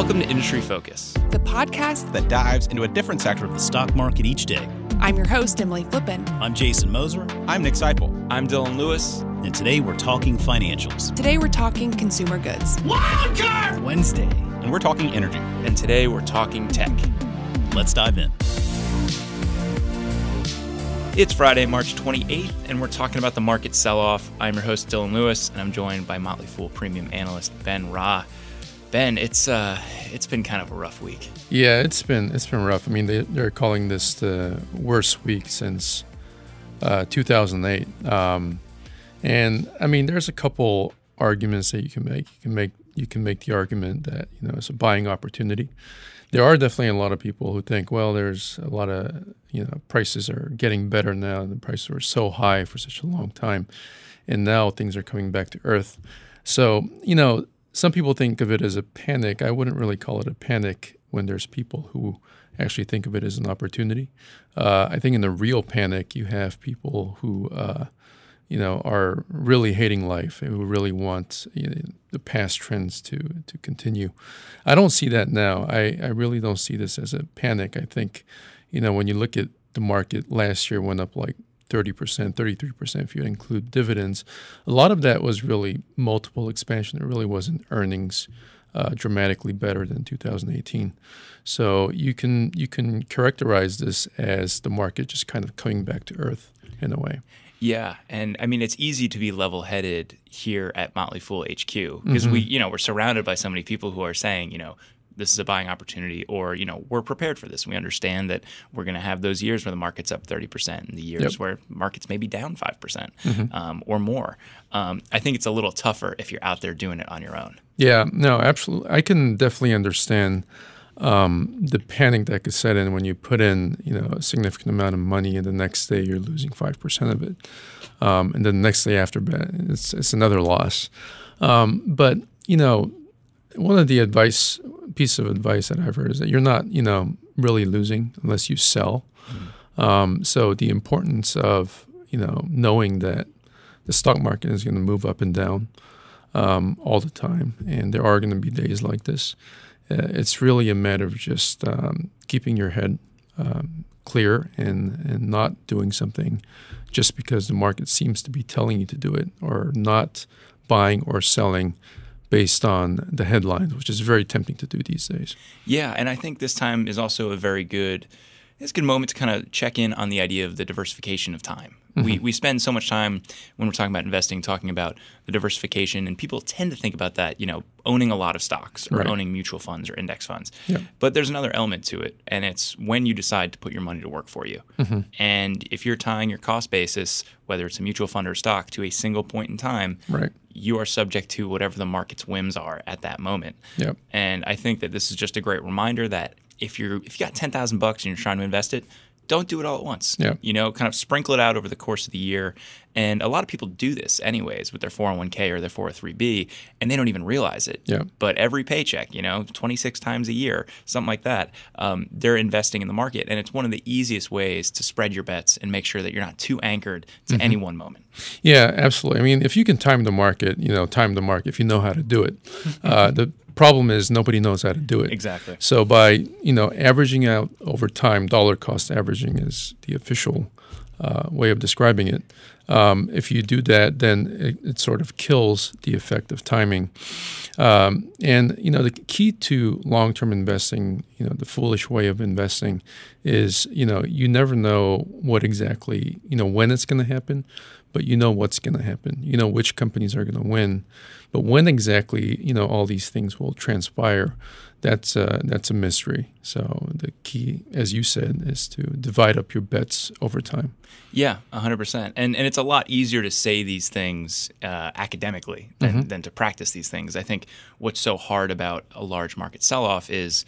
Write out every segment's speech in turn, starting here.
Welcome to Industry Focus, the podcast that dives into a different sector of the stock market each day. I'm your host, Emily Flippen. I'm Jason Moser. I'm Nick Sciple. I'm Dylan Lewis. And today we're talking financials. Today we're talking consumer goods. Wildcard Wednesday. And we're talking energy. And today we're talking tech. Let's dive in. It's Friday, March 28th, and we're talking about the market sell off. I'm your host, Dylan Lewis, and I'm joined by Motley Fool premium analyst Ben Ra. Ben, it's uh, it's been kind of a rough week. Yeah, it's been it's been rough. I mean, they, they're calling this the worst week since uh, 2008. Um, and I mean, there's a couple arguments that you can make. You can make you can make the argument that you know it's a buying opportunity. There are definitely a lot of people who think, well, there's a lot of you know prices are getting better now. The prices were so high for such a long time, and now things are coming back to earth. So you know some people think of it as a panic. I wouldn't really call it a panic when there's people who actually think of it as an opportunity. Uh, I think in the real panic, you have people who, uh, you know, are really hating life, who really want you know, the past trends to to continue. I don't see that now. I, I really don't see this as a panic. I think, you know, when you look at the market last year, went up like 30%, 33% if you include dividends. A lot of that was really multiple expansion. It really wasn't earnings uh, dramatically better than 2018. So you can you can characterize this as the market just kind of coming back to earth in a way. Yeah, and I mean it's easy to be level-headed here at Motley Fool HQ because mm-hmm. we, you know, we're surrounded by so many people who are saying, you know, this is a buying opportunity or you know we're prepared for this we understand that we're going to have those years where the market's up 30% and the years yep. where markets may be down 5% mm-hmm. um, or more um, i think it's a little tougher if you're out there doing it on your own yeah no absolutely i can definitely understand um, the panic that could set in when you put in you know a significant amount of money and the next day you're losing 5% of it um, and then the next day after it's, it's another loss um, but you know one of the advice piece of advice that I've heard is that you're not, you know, really losing unless you sell. Mm-hmm. Um, so the importance of you know knowing that the stock market is going to move up and down um, all the time, and there are going to be days like this. Uh, it's really a matter of just um, keeping your head um, clear and and not doing something just because the market seems to be telling you to do it, or not buying or selling based on the headlines, which is very tempting to do these days. Yeah, and I think this time is also a very good it's a good moment to kind of check in on the idea of the diversification of time. Mm-hmm. We, we spend so much time when we're talking about investing talking about the diversification, and people tend to think about that, you know, owning a lot of stocks or right. owning mutual funds or index funds. Yep. But there's another element to it, and it's when you decide to put your money to work for you. Mm-hmm. And if you're tying your cost basis, whether it's a mutual fund or stock, to a single point in time, right. you are subject to whatever the market's whims are at that moment. Yep. And I think that this is just a great reminder that if you're if you got ten thousand bucks and you're trying to invest it, don't do it all at once. Yeah. You know, kind of sprinkle it out over the course of the year. And a lot of people do this anyways with their 401k or their 403b, and they don't even realize it. Yeah. But every paycheck, you know, 26 times a year, something like that, um, they're investing in the market. And it's one of the easiest ways to spread your bets and make sure that you're not too anchored to mm-hmm. any one moment. Yeah, absolutely. I mean, if you can time the market, you know, time the market, if you know how to do it. Uh, the problem is nobody knows how to do it. Exactly. So by you know averaging out over time, dollar cost averaging is the official uh, way of describing it. Um, if you do that, then it, it, sort of kills the effect of timing. Um, and you know the key to long-term investing, you know, the foolish way of investing is you know you never know what exactly you know when it's going to happen, but you know what's going to happen. You know which companies are going to win, but when exactly you know all these things will transpire, that's uh, that's a mystery. So the key, as you said, is to divide up your bets over time. Yeah, hundred percent. And and it's a lot easier to say these things uh, academically than mm-hmm. than to practice these things. I think what's so hard about a large market sell off is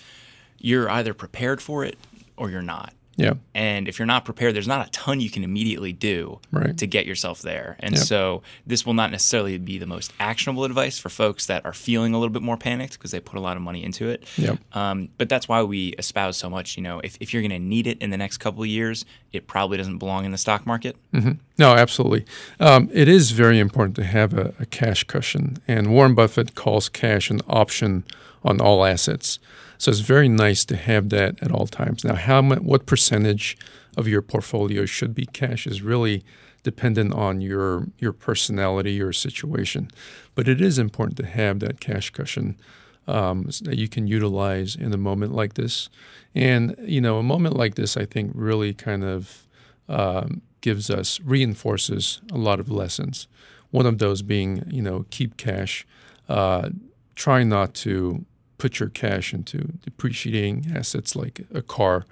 you're either prepared for it or you're not. Yeah. And if you're not prepared, there's not a ton you can immediately do right. to get yourself there. And yep. so this will not necessarily be the most actionable advice for folks that are feeling a little bit more panicked because they put a lot of money into it. Yep. Um, but that's why we espouse so much. You know, if, if you're going to need it in the next couple of years, it probably doesn't belong in the stock market. Mm-hmm. No, absolutely. Um, it is very important to have a, a cash cushion. And Warren Buffett calls cash an option on all assets. So it's very nice to have that at all times. Now, how what percentage of your portfolio should be cash is really dependent on your your personality or situation. But it is important to have that cash cushion um, that you can utilize in a moment like this. And you know, a moment like this, I think, really kind of um, gives us reinforces a lot of lessons. One of those being, you know, keep cash. Uh, try not to put your cash into depreciating assets like a car.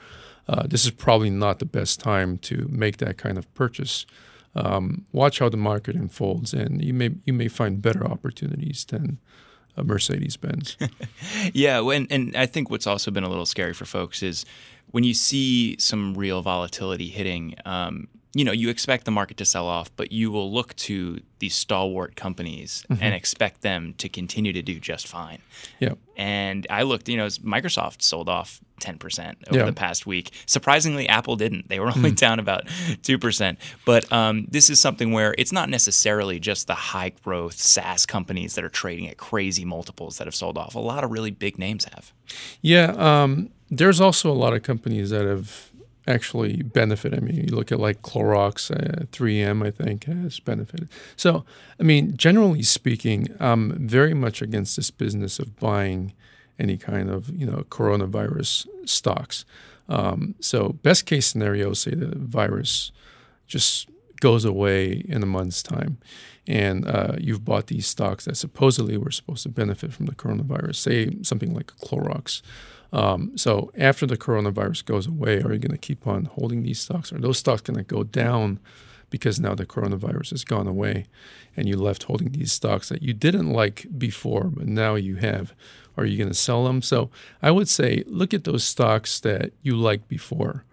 Uh, this is probably not the best time to make that kind of purchase. Um, watch how the market unfolds, and you may you may find better opportunities than a Mercedes Benz. yeah, and and I think what's also been a little scary for folks is when you see some real volatility hitting. Um, you know, you expect the market to sell off, but you will look to these stalwart companies mm-hmm. and expect them to continue to do just fine. Yeah. And I looked, you know, Microsoft sold off 10% over yeah. the past week. Surprisingly, Apple didn't. They were only mm. down about 2%. But um, this is something where it's not necessarily just the high growth SaaS companies that are trading at crazy multiples that have sold off. A lot of really big names have. Yeah. Um, there's also a lot of companies that have actually benefit. I mean, you look at like Clorox, uh, 3M, I think, has benefited. So, I mean, generally speaking, I'm very much against this business of buying any kind of, you know, coronavirus stocks. Um, so, best case scenario, say the virus just goes away in a month's time, and uh, you've bought these stocks that supposedly were supposed to benefit from the coronavirus, say something like Clorox. Um, so after the coronavirus goes away, are you going to keep on holding these stocks? Are those stocks going to go down because now the coronavirus has gone away and you left holding these stocks that you didn't like before, but now you have? Are you going to sell them? So I would say look at those stocks that you liked before.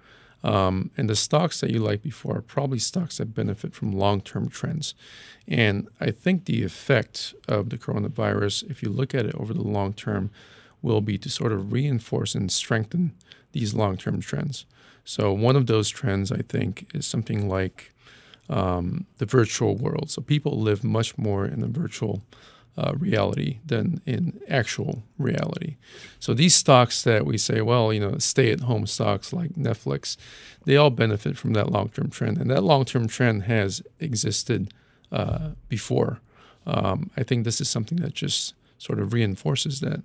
Um, and the stocks that you liked before are probably stocks that benefit from long term trends. And I think the effect of the coronavirus, if you look at it over the long term, will be to sort of reinforce and strengthen these long term trends. So, one of those trends, I think, is something like um, the virtual world. So, people live much more in the virtual uh, reality than in actual reality. So, these stocks that we say, well, you know, stay at home stocks like Netflix, they all benefit from that long term trend. And that long term trend has existed uh, before. Um, I think this is something that just sort of reinforces that.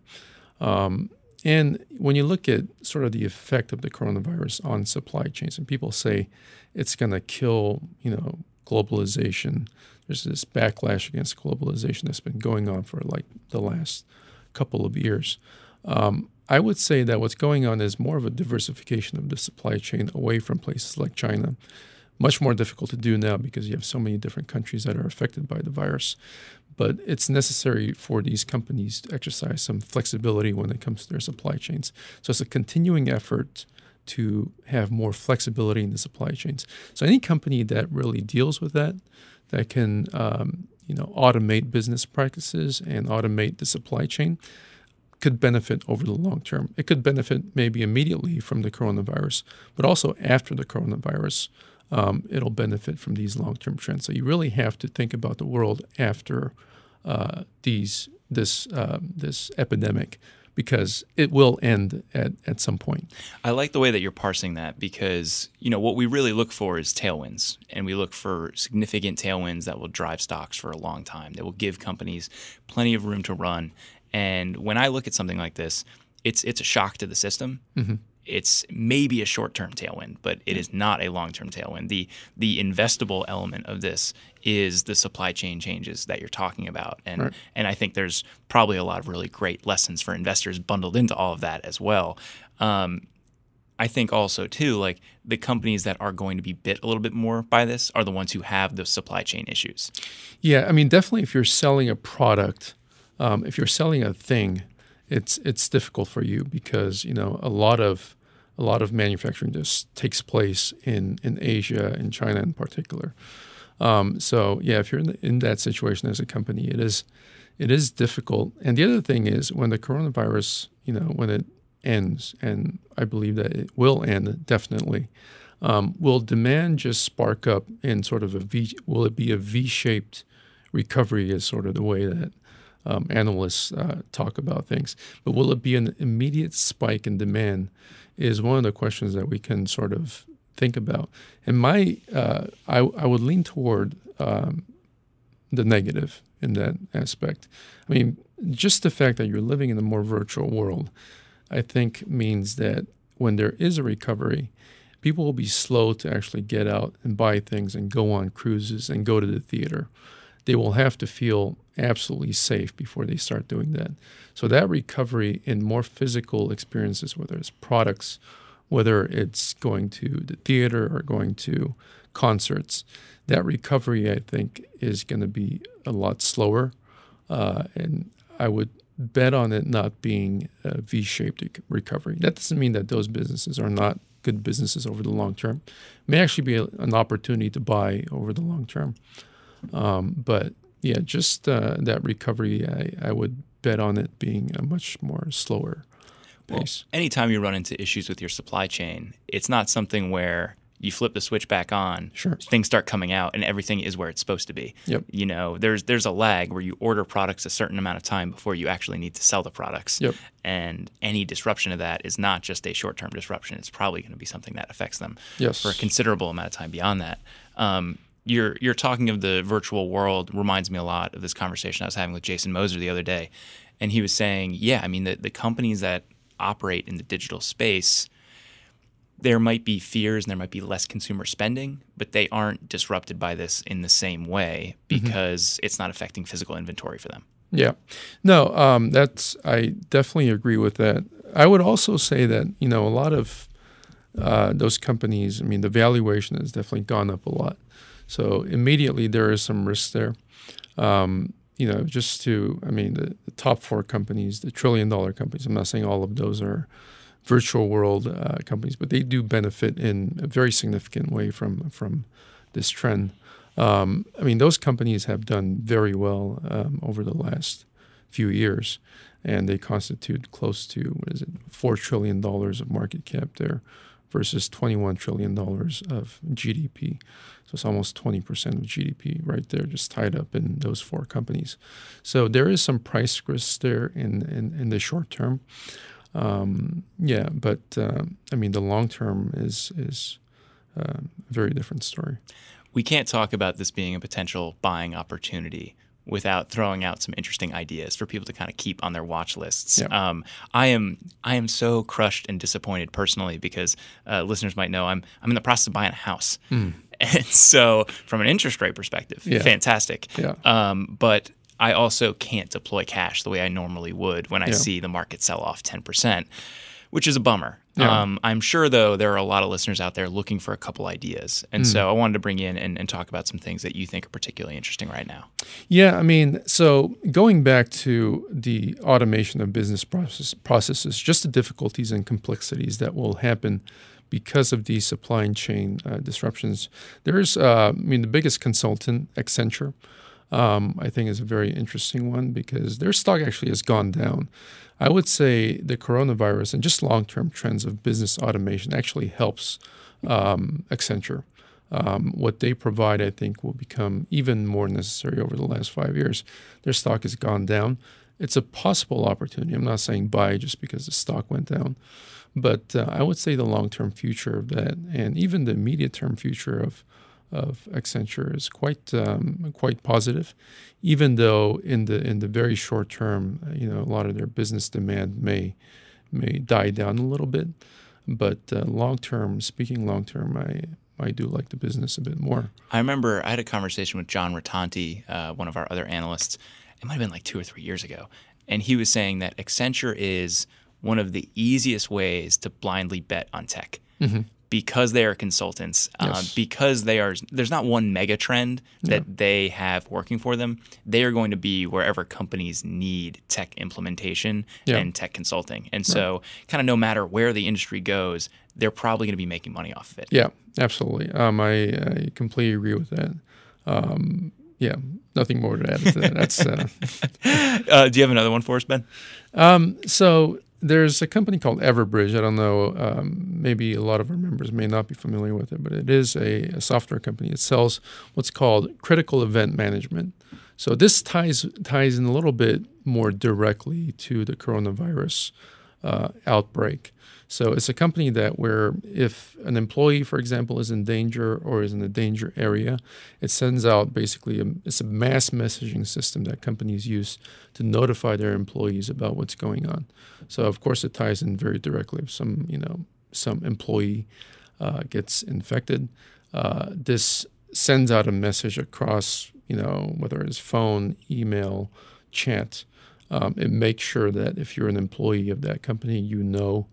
Um, and when you look at sort of the effect of the coronavirus on supply chains, and people say it's going to kill, you know, globalization. There's this backlash against globalization that's been going on for like the last couple of years. Um, I would say that what's going on is more of a diversification of the supply chain away from places like China much more difficult to do now because you have so many different countries that are affected by the virus. But it's necessary for these companies to exercise some flexibility when it comes to their supply chains. So it's a continuing effort to have more flexibility in the supply chains. So any company that really deals with that, that can um, you know automate business practices and automate the supply chain, could benefit over the long term. It could benefit maybe immediately from the coronavirus, but also after the coronavirus um, it'll benefit from these long-term trends. So you really have to think about the world after uh, these this uh, this epidemic because it will end at, at some point. I like the way that you're parsing that because you know what we really look for is tailwinds, and we look for significant tailwinds that will drive stocks for a long time. That will give companies plenty of room to run. And when I look at something like this, it's it's a shock to the system. Mm-hmm it's maybe a short-term tailwind, but it is not a long-term tailwind. The the investable element of this is the supply chain changes that you're talking about, and right. and I think there's probably a lot of really great lessons for investors bundled into all of that as well. Um, I think also too, like the companies that are going to be bit a little bit more by this are the ones who have the supply chain issues. Yeah, I mean, definitely, if you're selling a product, um, if you're selling a thing it's it's difficult for you because you know a lot of a lot of manufacturing just takes place in in Asia in China in particular. Um, so yeah, if you're in, the, in that situation as a company, it is it is difficult. And the other thing is when the coronavirus, you know, when it ends, and I believe that it will end definitely. Um, will demand just spark up in sort of a V? Will it be a V-shaped recovery? Is sort of the way that um, analysts uh, talk about things. But will it be an immediate spike in demand? Is one of the questions that we can sort of think about. And my, uh, I, I would lean toward um, the negative in that aspect. I mean, just the fact that you're living in a more virtual world, I think means that when there is a recovery, people will be slow to actually get out and buy things and go on cruises and go to the theater. They will have to feel absolutely safe before they start doing that. So that recovery in more physical experiences, whether it's products, whether it's going to the theater or going to concerts, that recovery I think is going to be a lot slower, uh, and I would bet on it not being a V-shaped recovery. That doesn't mean that those businesses are not good businesses over the long term. It may actually be a, an opportunity to buy over the long term. Um, but yeah, just uh, that recovery, I, I would bet on it being a much more slower pace. Well, anytime you run into issues with your supply chain, it's not something where you flip the switch back on, sure. things start coming out, and everything is where it's supposed to be. Yep. You know, there's there's a lag where you order products a certain amount of time before you actually need to sell the products. Yep. And any disruption of that is not just a short term disruption; it's probably going to be something that affects them yes. for a considerable amount of time beyond that. Um, you're you're talking of the virtual world reminds me a lot of this conversation I was having with Jason Moser the other day, and he was saying, yeah, I mean the the companies that operate in the digital space, there might be fears and there might be less consumer spending, but they aren't disrupted by this in the same way Mm-hmm. because mm-hmm. it's not affecting physical inventory for them. Yeah, no, um, that's I definitely agree with that. I would also say that you know a lot of uh, those companies. I mean, the valuation has definitely gone up a lot. So immediately there is some risk there. Um, you know, just to, I mean, the, the, top four companies, the trillion dollar companies, I'm not saying all of those are virtual world uh, companies, but they do benefit in a very significant way from, from this trend. Um, I mean, those companies have done very well um, over the last few years, and they constitute close to, what is it, $4 trillion of market cap there versus $21 trillion of GDP. So it's almost 20% of GDP right there, just tied up in those four companies. So there is some price risk there in, in, in the short term. Um, yeah, but uh, I mean, the long term is, is uh, a very different story. We can't talk about this being a potential buying opportunity without throwing out some interesting ideas for people to kind of keep on their watch lists. Yeah. Um, I am I am so crushed and disappointed personally because uh, listeners might know I'm I'm in the process of buying a house, mm. and so from an interest rate perspective, yeah. fantastic. Yeah. Um, but I also can't deploy cash the way I normally would when I see the market sell off ten percent, which is a bummer. Yeah. Um, I'm sure though there are a lot of listeners out there looking for a couple ideas, and Hmm. so I wanted to bring in and, and talk about some things that you think are particularly interesting right now. Yeah, I mean, so going back to the automation of business process, processes, just the difficulties and complexities that will happen because of these supply chain uh, disruptions. There's, uh, I mean, the biggest consultant, Accenture, um, I think is a very interesting one because their stock actually has gone down. I would say the coronavirus and just long-term trends of business automation actually helps um, Accenture. Um, what they provide, I think, will become even more necessary over the last five years. Their stock has gone down. It's a possible opportunity. I'm not saying buy just because the stock went down, but uh, I would say the long-term future of that, and even the immediate-term future of of Accenture is quite um, quite positive, even though in the in the very short term, uh, you know, a lot of their business demand may may die down a little bit, but uh, long term, speaking long term, I I do like the business a bit more. I remember I had a conversation with John Rotonti, uh, one of our other analysts. It might have been like two or three years ago, and he was saying that Accenture is one of the easiest ways to blindly bet on tech. Because they are consultants, um, Yes. because they are, there's not one mega trend that they have working for them. They are going to be wherever companies need tech implementation Yeah. and tech consulting. And so, kind of no matter where the industry goes, they're probably going to be making money off of it. Yeah, absolutely. Um, I, I completely agree with that. Um, yeah, nothing more to add to that. That's uh, Uh, do you have another one for us, Ben? So there's a company called Everbridge. I don't know, um, maybe a lot of our members may not be familiar with it, but it is a, a software company. It sells what's called critical event management. So this ties ties in a little bit more directly to the coronavirus uh, outbreak. So it's a company that where if an employee, for example, is in danger or is in a danger area, it sends out basically a, it's a mass messaging system that companies use to notify their employees about what's going on. So of course it ties in very directly if some you know some employee uh, gets infected. Uh, this sends out a message across you know whether it's phone, email, chat. Um, it makes sure that if you're an employee of that company, you know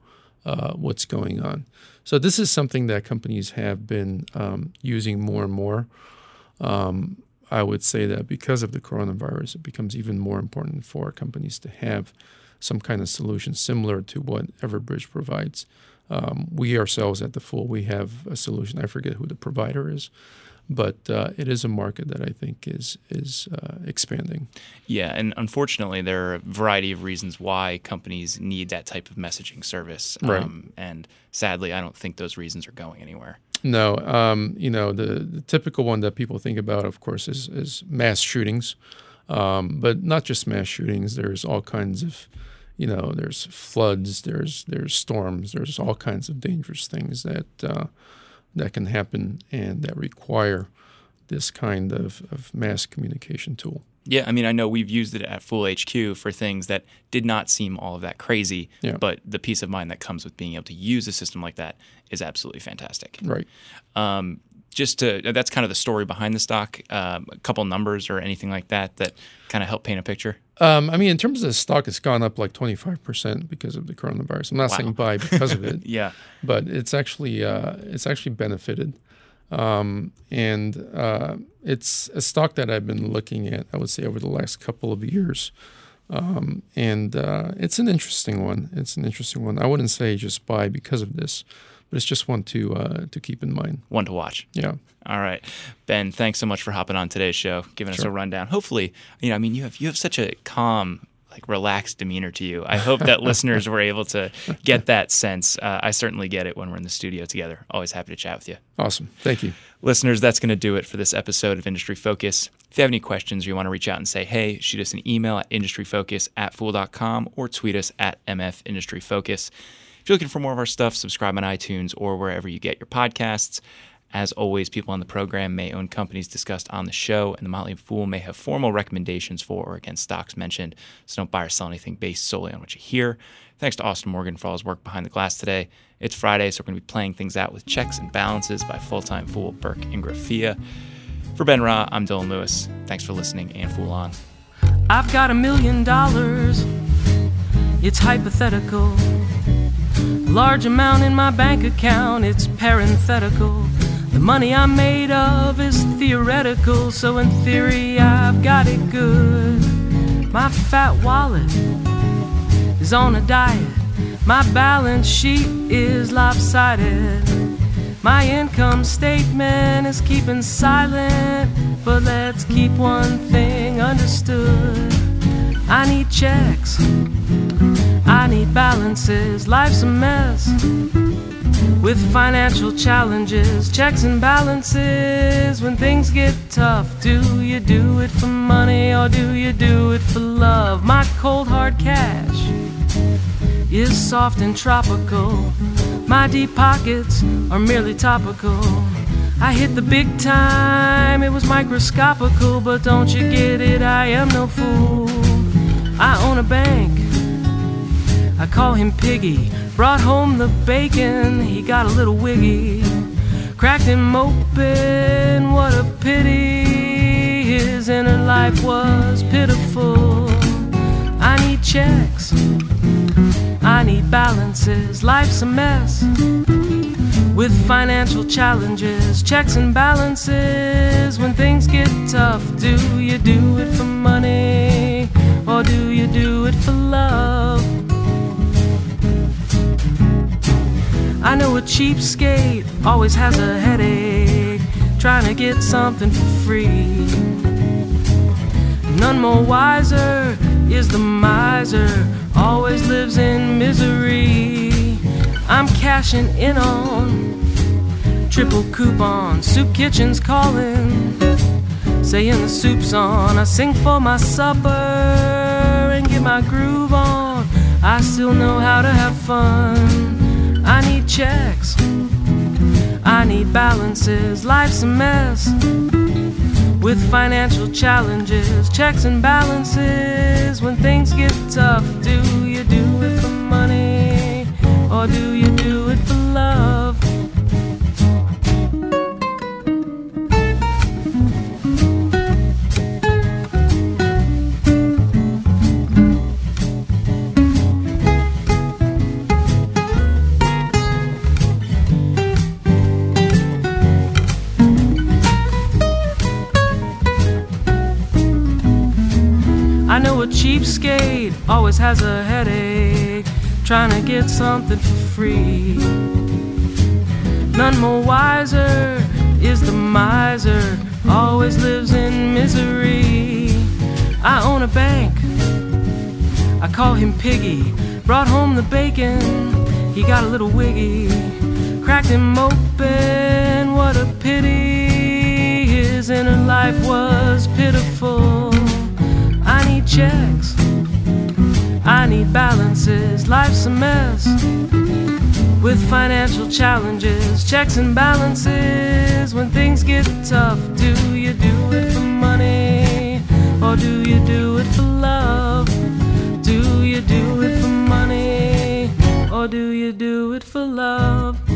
uh, what's going on. So this is something that companies have been um, using more and more. Um, I would say that because of the coronavirus, it becomes even more important for companies to have some kind of solution similar to what Everbridge provides. Um, we ourselves at the Fool, we have a solution. I forget who the provider is, but uh, it is a market that I think is is uh, expanding. Yeah, and unfortunately, there are a variety of reasons why companies need that type of messaging service. Right. Um, and sadly, I don't think those reasons are going anywhere. No, um, you know the, the, typical one that people think about, of course, is, is mass shootings, um, but not just mass shootings. There's all kinds of, you know, there's floods, there's there's storms, there's all kinds of dangerous things that uh, that can happen and that require this kind of, of mass communication tool. Yeah, I mean, I know we've used it at Fool HQ for things that did not seem all of that crazy, yeah. but the peace of mind that comes with being able to use a system like that is absolutely fantastic. Right. Um, just to that's kind of the story behind the stock. Um, a couple numbers or anything like that that kind of help paint a picture. Um, I mean, in terms of the stock, it's gone up like 25% because of the coronavirus. I'm not Wow. saying buy because of it, Yeah. but it's actually uh, it's actually benefited, um, and uh, it's a stock that I've been looking at. I would say over the last couple of years, um, and uh, it's an interesting one. It's an interesting one. I wouldn't say just buy because of this, but it's just one to uh, to keep in mind. One to watch. Yeah. All right, Ben. Thanks so much for hopping on today's show, giving us a rundown. Hopefully, you know, I mean, you have you have such a calm, like relaxed demeanor to you. I hope that listeners were able to get that sense. Uh, I certainly get it when we're in the studio together. Always happy to chat with you. Awesome. Thank you. Listeners, that's going to do it for this episode of Industry Focus. If you have any questions or you want to reach out and say, hey, shoot us an email at industryfocus at fool.com or tweet us at MF Industry Focus. You're looking for more of our stuff, subscribe on iTunes or wherever you get your podcasts. As always, people on the program may own companies discussed on the show, and the Motley Fool may have formal recommendations for or against stocks mentioned. So don't buy or sell anything based solely on what you hear. Thanks to Austin Morgan for all his work behind the glass today. It's Friday, so we're going to be playing things out with checks and balances by full time Fool Burke and Ingrafia. For Ben Ra, I'm Dylan Lewis. Thanks for listening and Fool On. I've got a million dollars. It's hypothetical. Large amount in my bank account, it's parenthetical. The money I'm made of is theoretical, so in theory I've got it good. My fat wallet is on a diet. My balance sheet is lopsided. My income statement is keeping silent, but let's keep one thing understood. I need checks, I need balances. Life's a mess with financial challenges, checks and balances. When things get tough, do you do it for money or do you do it for love? My cold hard cash is soft and tropical. My deep pockets are merely topical. I hit the big time, it was microscopical, but don't you get it? I am no fool. I own a bank, I call him Piggy. Brought home the bacon, he got a little wiggy. Cracked him open, what a pity. His inner life was pitiful. I need checks. I need balances. Life's a mess with financial challenges, checks and balances. When things get tough, do you do it for money or do you do it for love? I know a cheapskate always has a headache trying to get something for free. None more wiser is the miser, always lives in misery. I'm cashing in on triple coupon, soup kitchen's calling, saying the soup's on. I sing for my supper, get my groove on. I still know how to have fun. I need checks. I need balances. Life's a mess with financial challenges, checks and balances. When things get tough, do you do it for money or do you always has a headache trying to get something for free. None more wiser is the miser, always lives in misery. I own a bank, I call him Piggy. Brought home the bacon, he got a little wiggy. Cracked him open, what a pity. His inner life was pitiful. I need checks need balances. Life's a mess with financial challenges, checks and balances. When things get tough, do you do it for money or do you do it for love? Do you do it for money or do you do it for love?